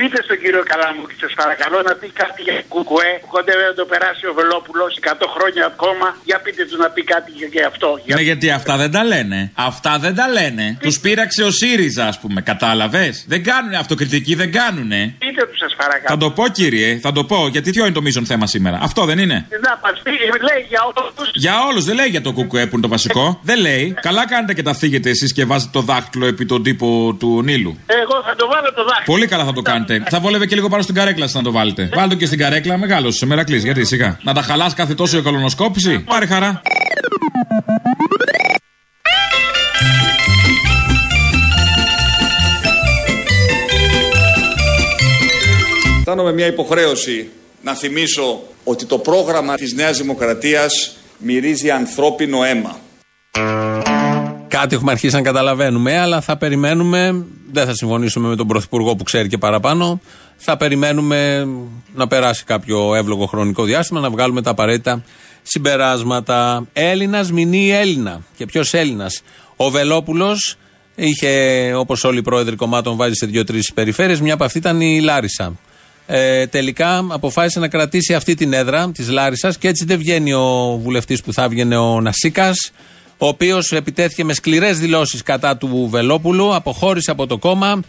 Πείτε στον κύριο Καλαμούκη, σας παρακαλώ να πει κάτι για κουκουέ που κοντεύει να το περάσει ο Βελόπουλος 100 χρόνια ακόμα. Για πείτε του να πει κάτι για, για αυτό. Για... Ναι, γιατί αυτά δεν τα λένε. Αυτά δεν τα λένε. Τους πείραξε ο ΣΥΡΙΖΑ, ας πούμε. Κατάλαβες; Δεν κάνουν αυτοκριτική, δεν κάνουνε. Πείτε του, σας παρακαλώ. Θα το πω, κύριε, θα το πω. Γιατί ποιο είναι το μείζον θέμα σήμερα; Αυτό δεν είναι; Να μας πει, λέει για όλους. Για όλους, δεν λέει για το κουκουέ που είναι το βασικό. δεν λέει. Καλά κάνετε και τα θίγετε εσείς και βάζετε το δάχτυλο επί τον τύπο του Νείλου. Εγώ θα το βάλω το δάχτυλο. Πολύ καλά θα το κάνετε. Θα βόλευε και λίγο πάνω στην καρέκλα σας να το βάλετε. Βάλτε και στην καρέκλα, μεγάλο σε μερακλής. Γιατί σιγά. Να τα χαλάς κάθε τόσο η κολονοσκόπηση. Πάρε χαρά. Φτάνω με μια υποχρέωση να θυμίσω ότι το πρόγραμμα της Νέας Δημοκρατίας μυρίζει ανθρώπινο αίμα. Κάτι έχουμε αρχίσει να καταλαβαίνουμε, αλλά θα περιμένουμε. Δεν θα συμφωνήσουμε με τον Πρωθυπουργό που ξέρει και παραπάνω. Θα περιμένουμε να περάσει κάποιο εύλογο χρονικό διάστημα, να βγάλουμε τα απαραίτητα συμπεράσματα. Έλληνας μηνύει Έλληνα. Και ποιος Έλληνας; Ο Βελόπουλος είχε, όπως όλοι οι πρόεδροι κομμάτων, βάζει σε δύο-τρεις περιφέρειες. Μια από αυτή ήταν η Λάρισα. Ε, τελικά αποφάσισε να κρατήσει αυτή την έδρα της Λάρισας και έτσι δεν βγαίνει ο βουλευτής που θα έβγαινε ο Νασίκας, ο οποίος επιτέθηκε με σκληρές δηλώσεις κατά του Βελόπουλου, αποχώρησε από το κόμμα,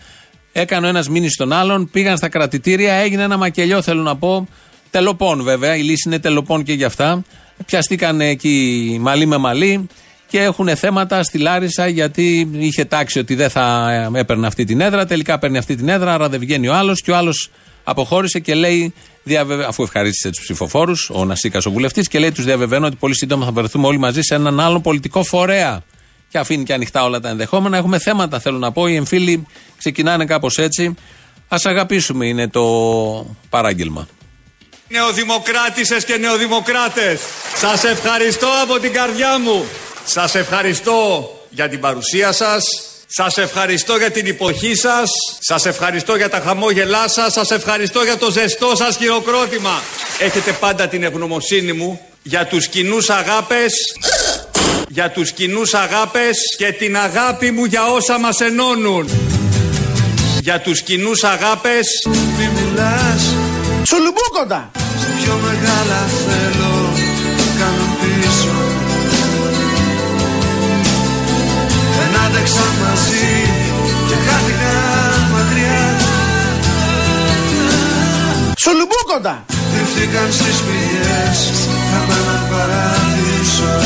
έκανε ο ένας μήνυ στον άλλον, πήγαν στα κρατητήρια, έγινε ένα μακελιό, θέλω να πω. Τελοπών βέβαια, η λύση είναι τελοπών και για αυτά. Πιαστήκαν εκεί μαλλί με μαλλί και έχουν θέματα στη Λάρισα γιατί είχε τάξει ότι δεν θα έπαιρνε αυτή την έδρα. Τελικά παίρνει αυτή την έδρα, άρα δεν βγαίνει ο άλλος και ο άλλος αποχώρησε και λέει, διαβεβαι... αφού ευχαρίστησε τους ψηφοφόρους, ο Νασίκας ο βουλευτής, και λέει: Τους διαβεβαίνω ότι πολύ σύντομα θα βρεθούμε όλοι μαζί σε έναν άλλον πολιτικό φορέα. Και αφήνει και ανοιχτά όλα τα ενδεχόμενα. Έχουμε θέματα, θέλω να πω. Οι εμφύλοι ξεκινάνε κάπως έτσι. Α αγαπήσουμε, είναι το παράγγελμα. Νεοδημοκράτησες και νεοδημοκράτες, σας ευχαριστώ από την καρδιά μου. Σας ευχαριστώ για την παρουσία σας. Σας ευχαριστώ για την υποχή σας, σας ευχαριστώ για τα χαμόγελά σας, σας ευχαριστώ για το ζεστό σας χειροκρότημα. Έχετε πάντα την ευγνωμοσύνη μου για τους κοινούς αγάπες, για τους κοινούς αγάπες και την αγάπη μου για όσα μας ενώνουν. Για τους κοινούς αγάπες Μη μιλάς Σε πιο μεγάλα θέλω Κάνω πίσω Δεν μαζί και χάθηκαν μακριά. Σουλουμπούκοντα! Κρυφτήκαν στις πηγές Χαμέναν παράδεισο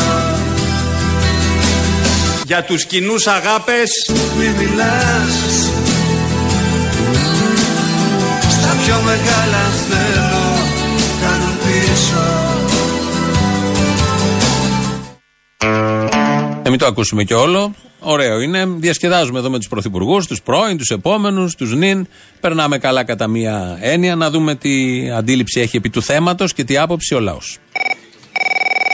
Για τους κοινούς αγάπες Μη μιλάς. Στα πιο μεγάλα θέλω μην το ακούσουμε και όλο. Ωραίο είναι. Διασκεδάζουμε εδώ με τους πρωθυπουργούς, τους πρώην, τους επόμενους, τους νυν. Περνάμε καλά κατά μία έννοια. Να δούμε τι αντίληψη έχει επί του θέματος και τι άποψη ο λαός.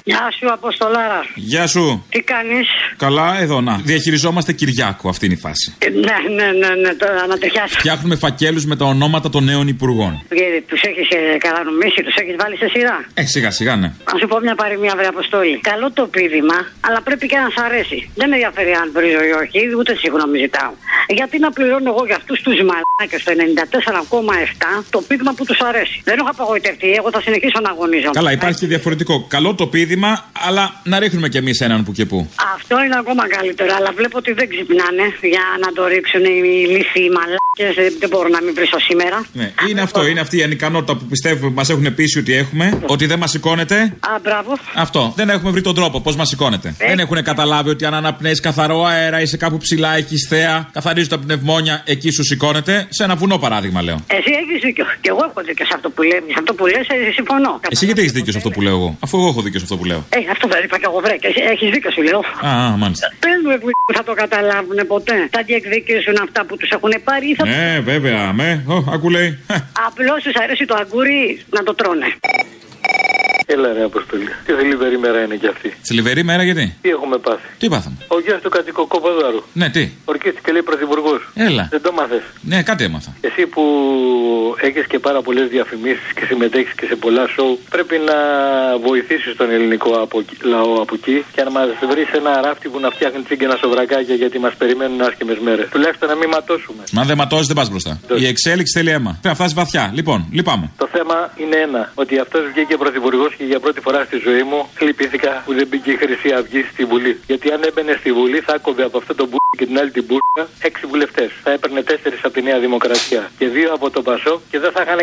Γεια σου, Αποστολάρα. Γεια σου. Τι κάνεις; Καλά, εδώ να. Διαχειριζόμαστε Κυριάκο, αυτή είναι η φάση. Ναι, ναι, ναι, ναι, τώρα να ταιριάσει. Φτιάχνουμε φακέλους με τα ονόματα των νέων υπουργών. Τους έχεις ε, κατανομήσει, τους έχεις βάλει σε σειρά; Ε, σιγά σιγά, ναι. Να σου πω μια παροιμία, βρε Αποστόλη. Καλό το πείδημα, αλλά πρέπει και να σ' αρέσει. Δεν με ενδιαφέρει αν βρίζω ή όχι, ούτε συγγνώμη ζητάω. Γιατί να πληρώνω εγώ για αυτούς τους μαλάκες το 94,7 το πείδημα που τους αρέσει. Δεν έχω απογοητευτεί, εγώ θα συνεχίσω να αγωνίζομαι. Καλά, υπάρχει και διαφορετικό. Καλό το πείδημα, αλλά να ρίχνουμε κι εμείς έναν που και που. Αυτό είναι ακόμα καλύτερο, αλλά βλέπω ότι δεν ξυπνάνε για να το ρίξουν οι λύθοι οι μαλάκες. Δεν μπορώ να μην βρίσω σήμερα. Ναι, είναι αυτό, είναι αυτή η ανικανότητα που πιστεύουμε μας έχουν πείσει ότι έχουμε, ότι δεν μας σηκώνεται. Α, μπράβο. Αυτό. Δεν έχουμε βρει τον τρόπο πώς μας σηκώνεται. Ε. Δεν έχουν καταλάβει ότι αν αναπνέεις καθαρό αέρα, είσαι κάπου ψηλά, έχεις θέα, καθαρίζει τα πνευμόνια, εκεί σου σηκώνεται. Σε ένα βουνό παράδειγμα λέω. Εσύ έχεις δίκιο. Και εγώ έχω δίκιο σε αυτό που λέει. Σε αυτό που λες, συμφωνώ. Εσύ γιατί έχεις δίκιο σε αυτό που λέω εγώ, αφού εγώ έχω δίκιο σε αυτό που λέω. Ε, αυτό δεν είπα και εγώ βρε. Έχεις δίκιο σου λέω. Α, α, μάλιστα. Πες μου, που θα το καταλάβουν ποτέ. Θα διεκδικήσουν αυτά που τους έχουν πάρει ή θα. Ναι, βέβαια, με. Ω, άκου λέει. Απλώς τους αρέσει το αγκούρι να το τρώνε. Έλα ρε Αποστολή. Τι θλιβερή μέρα είναι κι αυτή. Θλιβερή μέρα γιατί; Τι έχουμε πάθει; Τι πάθαμε; Ο γιος του κατοικοκό Ποδάρου. Ναι, τι; Ορκίστηκε λέει πρωθυπουργός. Έλα. Δεν το μάθες; Ναι, κάτι έμαθα. Εσύ που έχεις και πάρα πολλές διαφημίσεις και συμμετέχεις και σε πολλά σοου, πρέπει να βοηθήσεις τον ελληνικό από, λαό από εκεί και να μας βρεις ένα ράφτη που να φτιάχνει τσίγκαινα σοβρακάκια γιατί μας περιμένουν άσχημες μέρες. Τουλάχιστον να μην ματώσουμε. Μα δεν ματώσεις, δεν πας μπροστά. Η εξέλιξη θέλει αίμα. Πρέπει να φτάσει βαθιά. Λοιπόν, λυπάμαι. Το θέμα είναι ένα. Ότι αυτός βγήκε πρωθυπουργός και για πρώτη φορά στη ζωή μου λυπήθηκα που δεν μπήκε η Χρυσή Αυγή στη Βουλή. Γιατί αν έμπαινε στη Βουλή θα κόβε από αυτό το μπου και την άλλη την μπουρκα έξι βουλευτές. Θα έπαιρνε τέσσερις από τη Νέα Δημοκρατία και δύο από τον Πασό και δεν θα είχαν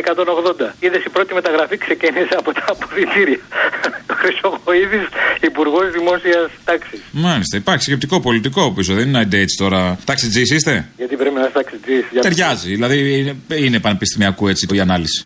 180. Είδες η πρώτη μεταγραφή ξεκίνησε από τα αποδητήρια. Ο Χρυσοχοίδη, Υπουργός Δημόσιας Τάξης. Μάλιστα, υπάρχει σκεπτικό πολιτικό πίσω. Δεν είναι έτσι τώρα. Τάξη G είστε; Γιατί πρέπει να είσαι ταξιτζή. Ταιριάζει. Δηλαδή είναι, είναι πανεπιστημιακού έτσι η ανάλυση.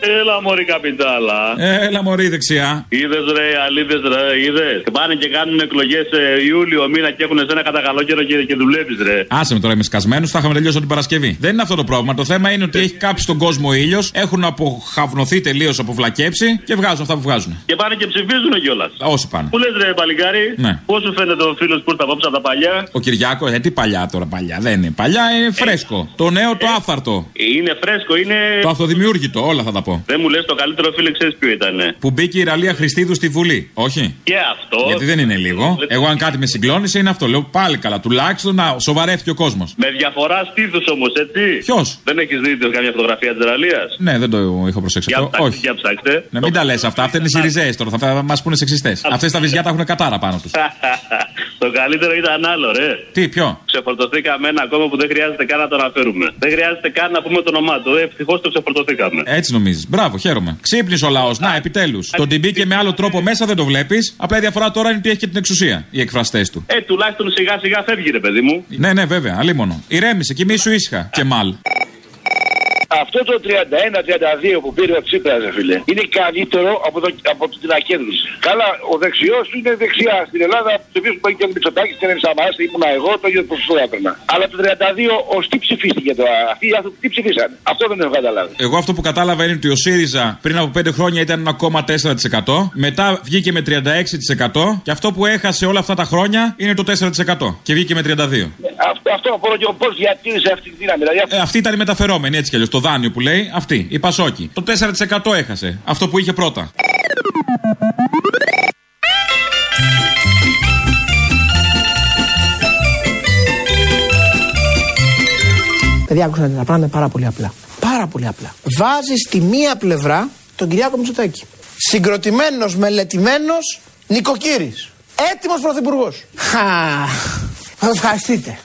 Έλα μωρή καπιτάλα. Έλα μωρή δεξιά. Είδες ρε, αλήθε ρε, είδες. Πάνε και κάνουν εκλογές Ιούλιο μήνα και έχουν ένα κατά καιρό και, και δουλεύεις ρε. Άσε με τώρα, είμαι σκασμένος, θα είχαμε τελειώσει την Παρασκευή. Δεν είναι αυτό το πρόβλημα. Το θέμα είναι ότι έχει κάψει τον κόσμο ο ήλιος, έχουν αποχαυνωθεί τελείως, αποβλακέψει και βγάζουν αυτά που βγάζουν. Και πάνε και ψηφίζουν κιόλας. Όσοι πάνε. Πού λες ρε, παλικάρι, Ναι. πώς σου φαίνεται ο φίλος που ήρθε απόψε από τα παλιά; Ο Κυριάκο, ε, τι παλιά τώρα, παλιά. Δεν είναι παλιά, είναι φρέσκο. Το νέο, το άφθαρτο. Είναι φρέσκο, είναι. Το αυτοδημιούργητο, όλα θα τα πω. Δεν μου λες το καλύτερο φίλο, ξέρεις ποιο ήταν. Που μπήκε η Ραλία Χριστίδου στη Βουλή. Όχι. Και αυτό. Γιατί δεν είναι λίγο. Εγώ, αν κάτι με συγκλώνησε, είναι αυτό. Λέω πάλι καλά. Τουλάχιστον να σοβαρεύτηκε ο κόσμος. Με διαφορά στήθους όμως, έτσι. Ποιος; Δεν έχεις δει καμιά φωτογραφία της Ραλίας; Ναι, δεν το είχα προσέξει Για αυτό. ψάξτε, Όχι. για ψάξτε. Να μην τα λες αυτά. Αυτά είναι Σιριζέες τώρα. Θα μας πούνε σεξιστές. Αυτές τα βυζιά τα έχουν κατάρα πάνω τους. το καλύτερο ήταν άλλο, ρε. Τι, ποιο; Ξεφορτωθήκαμε ένα ακόμα που δεν χρειάζεται καν να το αναφέρουμε. Δεν χρειάζεται καν να πούμε το όνομά του. Ευτυχώς το ξεφορτωθήκαμε. Έτσι νομίζεις. Μπράβο, χαίρομαι. Ξύπνησε ο λαός. Να, επιτέλους. Τον την μπήκε με άλλο τρόπο μέσα, δεν το βλέπεις. Απλά η διαφορά τώρα είναι ότι έχει και την εξουσία. Οι εκφραστές του. Ε, τουλάχιστον σιγά σιγά φεύγει, ρε παιδί μου. Ναι, ναι, βέβαια, αλίμονο. Ηρέμησε, κοιμήσου ήσυχα. Και μάλ. Αυτό το 31-32 που πήρε ο Τσίπρας, ρε φίλε, είναι καλύτερο από, το, από την ακέντρωση. Καλά, ο δεξιός είναι δεξιά. Στην Ελλάδα ψηφίσουμε και ο Μητσοτάκης και ο Σαμαρά, ήμουν εγώ, το ίδιο ποσοστό έπαιρνα. Αλλά το 32 ως τι ψηφίστηκε τώρα, αυτοί οι άνθρωποι τι ψηφίσαν. Αυτό δεν έχω καταλάβει. Εγώ αυτό που κατάλαβα είναι ότι ο ΣΥΡΙΖΑ πριν από 5 χρόνια ήταν 1,4%. Μετά βγήκε με 36% και αυτό που έχασε όλα αυτά τα χρόνια είναι το 4% και βγήκε με 32%. Αυτό, αυτό μπορώ και πώς διατήρησε αυτή τη δύναμη. Δηλαδή, Ε, αυτή ήταν η μεταφερόμενη έτσι κι αλλιώς. Το δάνειο που λέει, αυτή, η Πασόκη. Το 4% έχασε. Αυτό που είχε πρώτα. Παιδιά, άκουσα να πάνε πάρα πολύ απλά. Πάρα πολύ απλά. Βάζεις στη μία πλευρά τον Κυριάκο Μητσοτάκη. Συγκροτημένος, μελετημένος, νοικοκύρης. Έτοιμος πρωθυπουργός. Θα το ευχαριστείτε.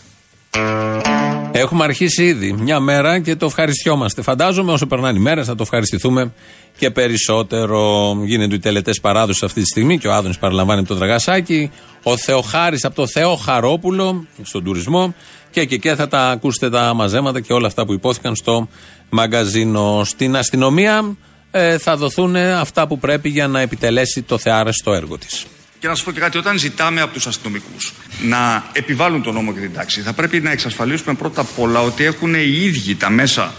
Έχουμε αρχίσει ήδη μια μέρα και το ευχαριστιόμαστε. Φαντάζομαι όσο περνάνε οι μέρες θα το ευχαριστηθούμε και περισσότερο. Γίνονται οι τελετές παράδοσης αυτή τη στιγμή και ο Άδωνης παραλαμβάνει από το Δραγασάκι. Ο Θεοχάρης από το Θεό Χαρόπουλο στον τουρισμό. Και εκεί και θα τα ακούσετε τα μαζέματα και όλα αυτά που υπόθηκαν στο μαγκαζίνο. Στην αστυνομία ε, θα δοθούν αυτά που πρέπει για να επιτελέσει το θεάρεστο έργο της. Και να σας πω και κάτι, όταν ζητάμε από τους αστυνομικούς να επιβάλλουν τον νόμο και την τάξη, θα πρέπει να εξασφαλίσουμε πρώτα απ' όλα ότι έχουν οι ίδιοι τα μέσα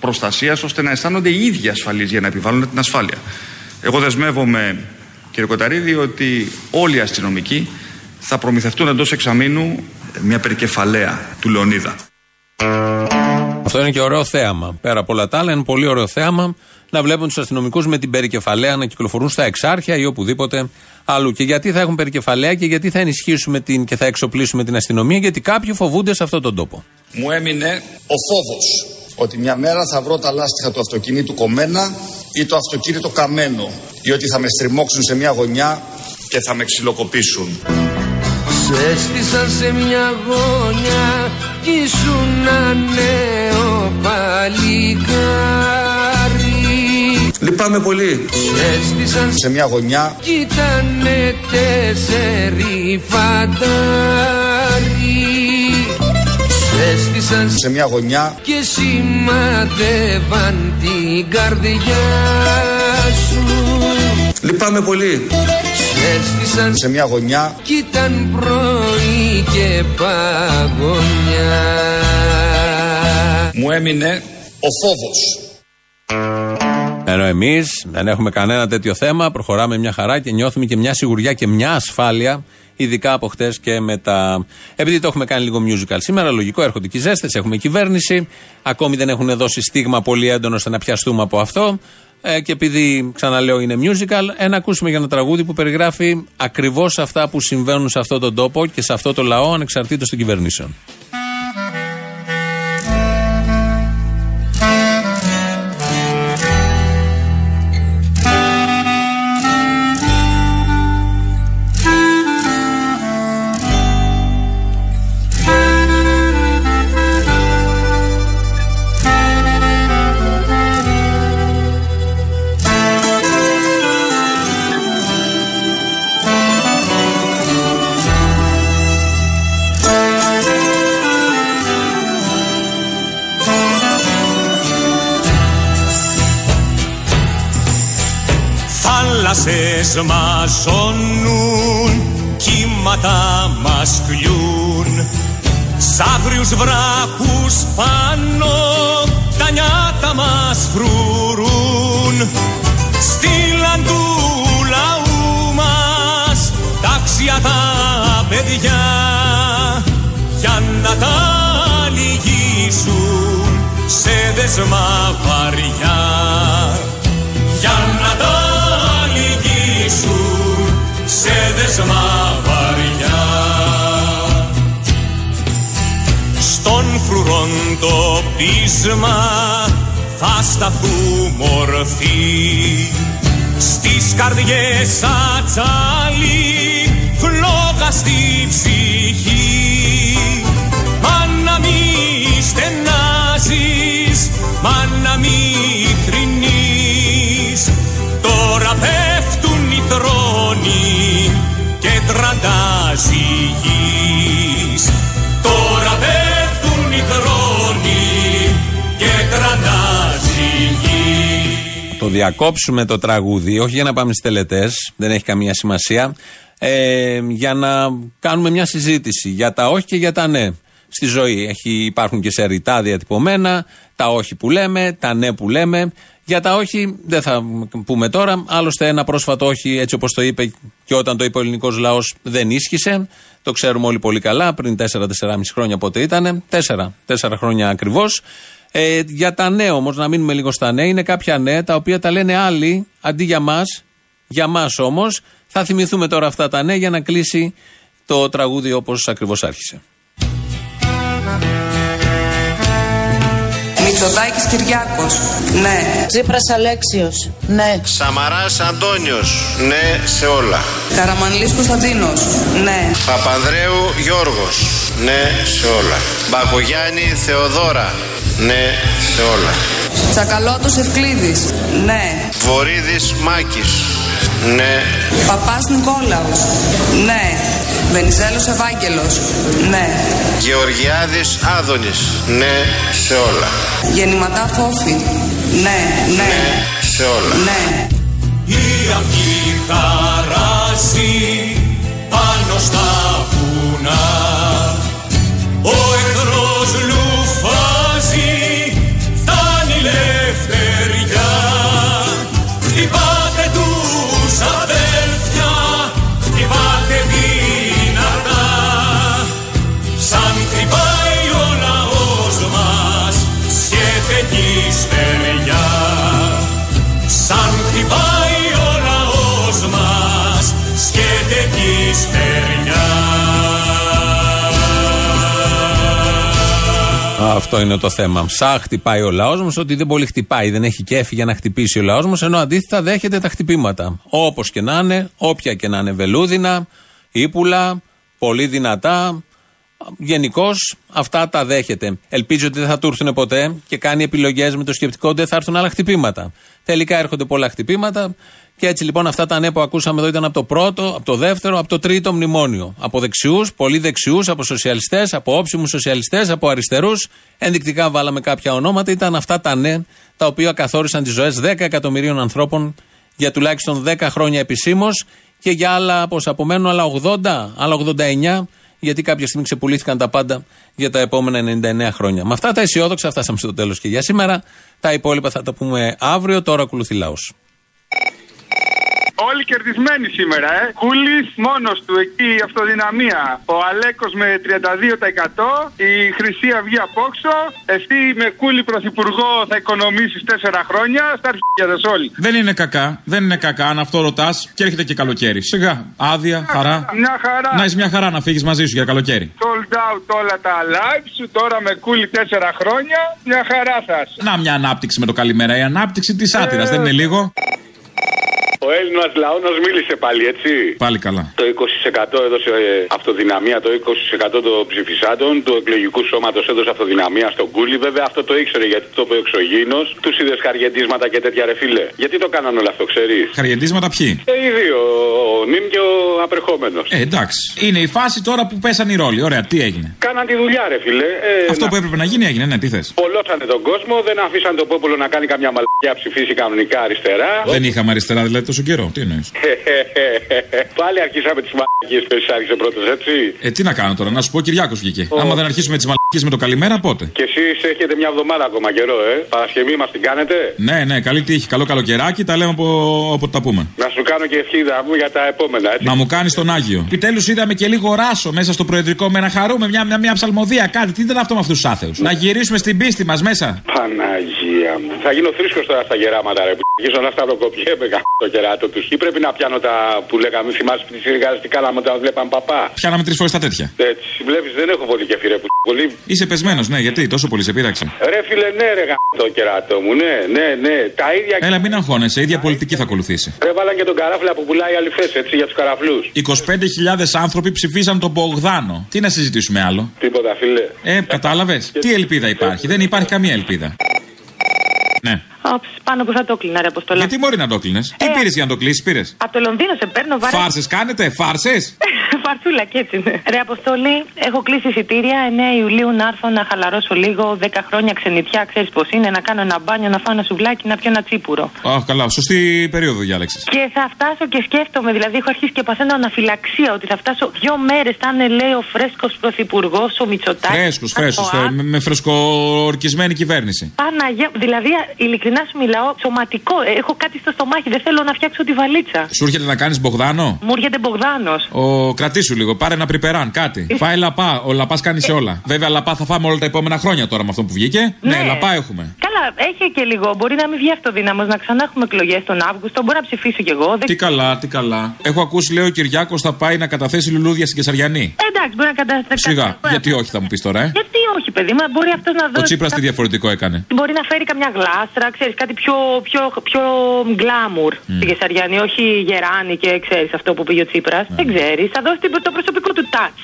προστασίας ώστε να αισθάνονται οι ίδιοι ασφαλείς για να επιβάλλουν την ασφάλεια. Εγώ δεσμεύομαι, κύριε Κοταρίδη, ότι όλοι οι αστυνομικοί θα προμηθευτούν εντός εξαμήνου μια περικεφαλαία του Λεωνίδα. Αυτό είναι και ωραίο θέαμα. Πέρα από όλα τα άλλα, είναι πολύ ωραίο θέαμα να βλέπουν τους αστυνομικούς με την περικεφαλαία να κυκλοφορούν στα εξάρχεια ή οπουδήποτε αλλού. Και γιατί θα έχουν περικεφαλαία και γιατί θα ενισχύσουμε την, και θα εξοπλίσουμε την αστυνομία, γιατί κάποιοι φοβούνται σε αυτόν τον τόπο. Μου έμεινε ο φόβος ότι μια μέρα θα βρω τα λάστιχα του αυτοκινήτου κομμένα ή το αυτοκίνητο καμένο ή ότι θα με στριμώξουν σε μια γωνιά και θα με ξυλοκοπήσουν. Σε έστησαν σε μια γωνιά κι ήσουν ένα νέο παλικάρι. Λυπάμαι πολύ. Σε έστησαν Σε μια γωνιά. Κι ήτανε τέσσερι φαντάρι. Σε έστησαν σε μια γωνιά. και σημαδεύαν την καρδιά σου. Λυπάμαι πολύ. Σε έστησαν σε μια γωνιά κι ήταν πρωί και παγωνιά μου έμεινε ο φόβος. Ενώ εμείς δεν έχουμε κανένα τέτοιο θέμα, προχωράμε μια χαρά και νιώθουμε και μια σιγουριά και μια ασφάλεια, ειδικά από χτες και μετά. Επειδή το έχουμε κάνει λίγο musical σήμερα, λογικό, έρχονται και οι ζέστες, έχουμε κυβέρνηση. Ακόμη δεν έχουν δώσει στίγμα πολύ έντονο ώστε να πιαστούμε από αυτό. Ε, και επειδή, ξαναλέω, είναι musical, ένα ακούσουμε για ένα τραγούδι που περιγράφει ακριβώς αυτά που συμβαίνουν σε αυτόν τον τόπο και σε αυτό το λαό, ανεξαρτήτως των κυβερνήσεων. Μαζώνουν, κύματα μας κλειούν Σ' άγριους βράχους πάνω τα νιάτα μας φρουρούν. Στείλαν του λαού μας τάξια τα παιδιά για να τα λυγίσουν σε δεσμά βαριά πείσμα θα σταθού μορφή. Στις καρδιές ατσάλι φλόγα στη ψυχή. Μα να μη στενάζεις μα να μη θρηνείς τώρα πέφτουν οι θρόνοι και τραντάζει διακόψουμε το τραγούδι, όχι για να πάμε στις τελετές, δεν έχει καμία σημασία, ε, για να κάνουμε μια συζήτηση για τα όχι και για τα ναι στη ζωή. Έχει, υπάρχουν και σε ρητά διατυπωμένα, τα όχι που λέμε, τα ναι που λέμε. Για τα όχι δεν θα πούμε τώρα. Άλλωστε, ένα πρόσφατο όχι, έτσι όπως το είπε και όταν το είπε ο ελληνικός λαός, δεν ίσχυσε. Το ξέρουμε όλοι πολύ καλά. Πριν 4-4,5 χρόνια πότε ήταν. 4, 4 χρόνια ακριβώς. Ε, για τα ναι όμως, να μείνουμε λίγο στα ναι, είναι κάποια ναι τα οποία τα λένε άλλοι αντί για μας. Για μας όμως, θα θυμηθούμε τώρα αυτά τα ναι για να κλείσει το τραγούδι όπως ακριβώς άρχισε. Μητσοτάκης Κυριάκος. Ναι. Τσίπρας Αλέξιος. Ναι. Σαμαράς Αντώνιος. Ναι σε όλα. Καραμανλής Κωνσταντίνος. Ναι. Παπανδρέου Γιώργος. Ναι σε όλα. Μπακογιάννη Θεοδώρα. Ναι σε όλα. Τσακαλώτος Ευκλήδης. Ναι. Βορύδης Μάκης. Ναι. Παπάς Νικόλαος. Ναι. Βενιζέλος Ευάγγελος. Ναι. Γεωργιάδης Άδωνης. Ναι σε όλα. Γεννηματά Φόφη. Ναι, ναι. σε όλα. Ναι. Η αυγή χαράζει πάνω στα βουνά Ο εχθρός λουφάζει, Αυτό είναι το θέμα. Σαν χτυπάει ο λαός μας, ότι δεν πολύ χτυπάει, δεν έχει κέφι για να χτυπήσει ο λαός μας, ενώ αντίθετα δέχεται τα χτυπήματα. Όπως και να είναι, όποια και να είναι, βελούδινα, ύπουλα, πολύ δυνατά. Γενικώς αυτά τα δέχεται. Ελπίζω ότι δεν θα του έρθουν ποτέ και κάνει επιλογές με το σκεπτικό ότι δεν θα έρθουν άλλα χτυπήματα. Τελικά έρχονται πολλά χτυπήματα και έτσι λοιπόν αυτά τα νέα που ακούσαμε εδώ ήταν από το πρώτο, από το δεύτερο, από το τρίτο μνημόνιο. Από δεξιούς, πολύ δεξιούς, από σοσιαλιστές, από όψιμους σοσιαλιστές, από αριστερούς. Ενδεικτικά βάλαμε κάποια ονόματα. Ήταν αυτά τα ναι τα οποία καθόρισαν τις ζωές 10 εκατομμυρίων ανθρώπων για τουλάχιστον 10 χρόνια επισήμως και για άλλα, πώ απομένουν, άλλα 80, άλλα 89, γιατί κάποια στιγμή ξεπουλήθηκαν τα πάντα για τα επόμενα 99 χρόνια. Με αυτά τα αισιόδοξα φτάσαμε στο τέλος και για σήμερα. Τα υπόλοιπα θα τα πούμε αύριο. Τώρα ακολουθεί λαός. Όλοι κερδισμένοι σήμερα, ε. Κούλης μόνος του εκεί η αυτοδυναμία. Ο Αλέκος με 32%. Η Χρυσή Αυγή απόξω. Εσύ με κούλη πρωθυπουργό θα οικονομήσεις 4 χρόνια. Στα αρχίδια όλοι. Δεν είναι κακά. Δεν είναι κακά αν αυτό ρωτάς και έρχεται και καλοκαίρι. Σιγά. Άδεια, χαρά. Μια χαρά. Να είσαι μια χαρά να φύγεις μαζί σου για καλοκαίρι. Sold out όλα τα live σου. Τώρα με κούλη 4 χρόνια. Μια χαρά θα είσαι. Να μια ανάπτυξη με το καλημέρα. Η ανάπτυξη της άτυρας δεν είναι λίγο. Ο Έλληνας λαό μίλησε πάλι, έτσι. Πάλι καλά. Το 20% έδωσε ε, αυτοδυναμία, το 20% των ψηφισάντων του εκλογικού σώματος έδωσε αυτοδυναμία στον Κούλι. Βέβαια αυτό το ήξερε γιατί το είπε ο εξωγήινος. Τους είδες χαριεντίσματα και τέτοια ρε φίλε. Γιατί το κάνανε όλο αυτό, ξέρεις; Χαριεντίσματα ποιοι; Ε, οι δύο, ο Νιμ και ο απερχόμενος. Ε, εντάξει. Είναι η φάση τώρα που πέσαν οι ρόλοι. Ωραία, τι έγινε; Κάναν τη δουλειά, ρε φίλε. Ε, Αυτό που έπρεπε να γίνει έγινε, ναι, τι θες; Πολλώσανε τον κόσμο, δεν αφήσαν τον πόπολο να κάνει καμιά μαλακιά ψηφίσει κανονικά αριστερά. Δεν είχαμε αριστερά δηλαδή τόσο καιρό. Τι εννοείς; Πάλι αρχίσαμε τις μαλακίες που εσύ άρχισε πρώτος, έτσι. Ε, τι να κάνω τώρα, να σου πω Κυριάκος βγήκε. Άμα δεν αρχίσουμε τις μαλακίες με το καλημέρα, πότε; Και εσείς έχετε μια εβδομάδα ακόμα καιρό, ε. Παρασκευή μας την κάνετε; Ναι, ναι, καλή τύχη. Καλό καλοκαιράκι, τα λέμε από όποτε τα πούμε. Να σου κάνω και ευχίδα μου για τα επόμενα, έτσι. Να μου κάνεις τον Άγιο. Επιτέλους είδαμε και λίγο ράσο μέσα στο προεδρικό με να χαρούμε μια, μια, μια ψαλμοδία, κάτι. Τι ήταν αυτό με αυτούς τους άθεους; Να γυρίσουμε στην πίστη μας μέσα. Παναγία μου. Θα γίνω θρήσκος τώρα στα γεράματα, ρε. Που αρχίζω να σταυροκοπιέμαι το κεράτο τους. Ή πρέπει να πιάνω τα που λέγαμε, θυμάσαι τι σιγά τι κάναμε όταν βλέπαμε παπά. Πιάναμε τρεις φορές τα τέτοια. Έτσι, βλέπεις δεν έχω πολύ κεφί, ρε. Που πολύ. Είσαι πεσμένος, ναι, γιατί τόσο πολύ σε πείραξε. Ρε φίλε, ναι, ρε το κεράτο μου, ναι, ναι, ναι. Τα ίδια. Έλα, μην αγχώνεσαι, ίδια πολιτική θα ακολουθήσει. Ρε βάλαν και τον καράφλα που πουλάει αληθέ, έτσι, για τους καραφλούς. 25.000 άνθρωποι ψηφίσαν τον Μπογδάνο. Τι να συζητήσουμε άλλο; Τίποτα, φίλε. Ε, κατάλαβες. Τι ελπίδα υπάρχει; Δεν υπάρχει καμία ελπίδα. Ναι. πάνω που θα το κλείνα, ρε Αποστολή. Γιατί μπορεί να το κλείνε. Τι πήρες για να το κλείσεις, πήρες; Από το Λονδίνο σε παίρνω βάρη. Φάρσες κάνετε, φάρσες; Φαρσούλα και έτσι είναι. Ρε Αποστολή, έχω κλείσει εισιτήρια 9 Ιουλίου να έρθω να χαλαρώσω λίγο. 10 χρόνια ξενιτιά, ξέρεις πώς είναι. Να κάνω ένα μπάνιο, να φάω ένα σουβλάκι, να πιω ένα τσίπουρο. Αχ, καλά, σωστή περίοδο διάλεξη. Και θα φτάσω και σκέφτομαι, δηλαδή έχω αρχίσει και παθαίνω αναφυλαξία ότι θα φτάσω δύο μέρες. Θα είναι, λέει, ο φρέσκος πρωθυπουργός, ο Μητσοτάκης. Φρέσκος, φρέσκος. Με, με φρεσκοορκισμένη κυβέρνηση. Παναγία, δηλαδή ειλικρινά σου μιλάω, σωματικό. Ε, Έχω κάτι στο στομάχι, δεν θέλω να φτιάξω τη βαλίτσα. Σου έρχεται να κάνεις Μπογδάνο; Μου έρχεται Μπογδάνος. Ο κρατήσου λίγο, πάρε ένα πριπεράν, κάτι. Φάει λαπά. Ο λαπάς κάνει σε όλα. Βέβαια, λαπά θα φάμε όλα τα επόμενα χρόνια τώρα με αυτό που βγήκε. Ναι, λαπά έχουμε. Καλά, έχει και λίγο. Μπορεί να μην βγει αυτοδύναμο, να ξανά έχουμε εκλογές τον Αύγουστο. Μπορεί να ψηφίσω κι εγώ. Δεν... Τι καλά, τι καλά. Έχω ακούσει, λέει ο Κυριάκος θα πάει να καταθέσει λουλούδια στην Κεσαριανή. Ε, εντάξει, μπορεί να καταθέσει. Σιγά, γιατί όχι θα μου πεις τώρα, ε. Γιατί όχι, Όχι, παιδί μου, μπορεί αυτός να Ο δώσει. Τσίπρας τι διαφορετικό έκανε; Μπορεί να φέρει καμιά γλάστρα, ξέρεις, κάτι πιο, πιο, πιο γκλάμουρ στη Κεσαριανή, όχι γεράνη και ξέρεις αυτό που πήγε ο Τσίπρας. Δεν ξέρεις, θα δώσει την- το προσωπικό του touch.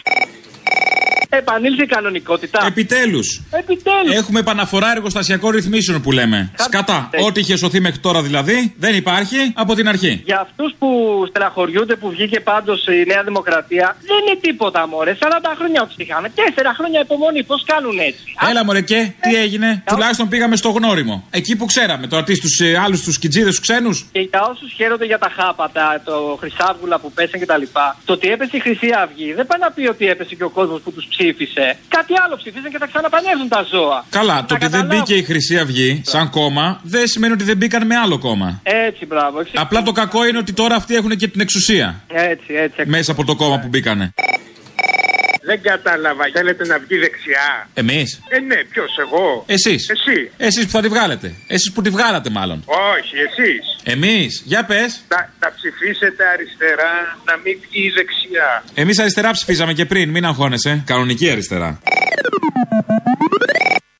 Επανήλθε η κανονικότητα. Επιτέλου. Επιτέλου. Έχουμε επαναφορά εργοστασιακών ρυθμίσεων που λέμε. Σκατά. Ό,τι είχε σωθεί μέχρι τώρα δηλαδή δεν υπάρχει από την αρχή. Για αυτού που στεναχωριούνται που βγήκε πάντω η Νέα Δημοκρατία, δεν είναι τίποτα μωρέ. 40 χρόνια όπως είχαμε. 4 χρόνια υπομονή. Πώ κάνουν έτσι. Έλα μωρέ και τι έγινε. Τουλάχιστον πήγαμε στο γνώριμο. Εκεί που ξέραμε. Τώρα τι στου ε, άλλου του κιτζίδε του ξένου. Και για όσου χαίρονται για τα χάπατα, το Χρυσάβγουλα που πέσαν κτλ. Το ότι έπεσε η Χρυσή Αυγή δεν πάει να πει ότι έπεσε και ο κόσμο που του ψήφισε. Κάτι άλλο ψηφίσαν και θα ξαναπανέλθουν τα ζώα. Καλά, το ότι δεν καταλάβω. μπήκε η Χρυσή Αυγή σαν κόμμα δεν σημαίνει ότι δεν μπήκαν με άλλο κόμμα. Έτσι, μπράβο. εξ- Απλά το κακό είναι ότι τώρα αυτοί έχουν και την εξουσία. Έτσι, έτσι. Μέσα από το κόμμα που μπήκανε. Δεν κατάλαβα. Θέλετε να βγει δεξιά; Εμείς. Ε, ναι, ποιος, εγώ; Εσείς. Εσύ. Εσείς που θα τη βγάλετε. Εσείς που τη βγάλατε μάλλον. Όχι, εσείς. Εμείς. Για πες. Θα, θα ψηφίσετε αριστερά, να μην βγει δεξιά. Εμείς αριστερά ψηφίζαμε και πριν, μην αγχώνεσαι. Κανονική αριστερά.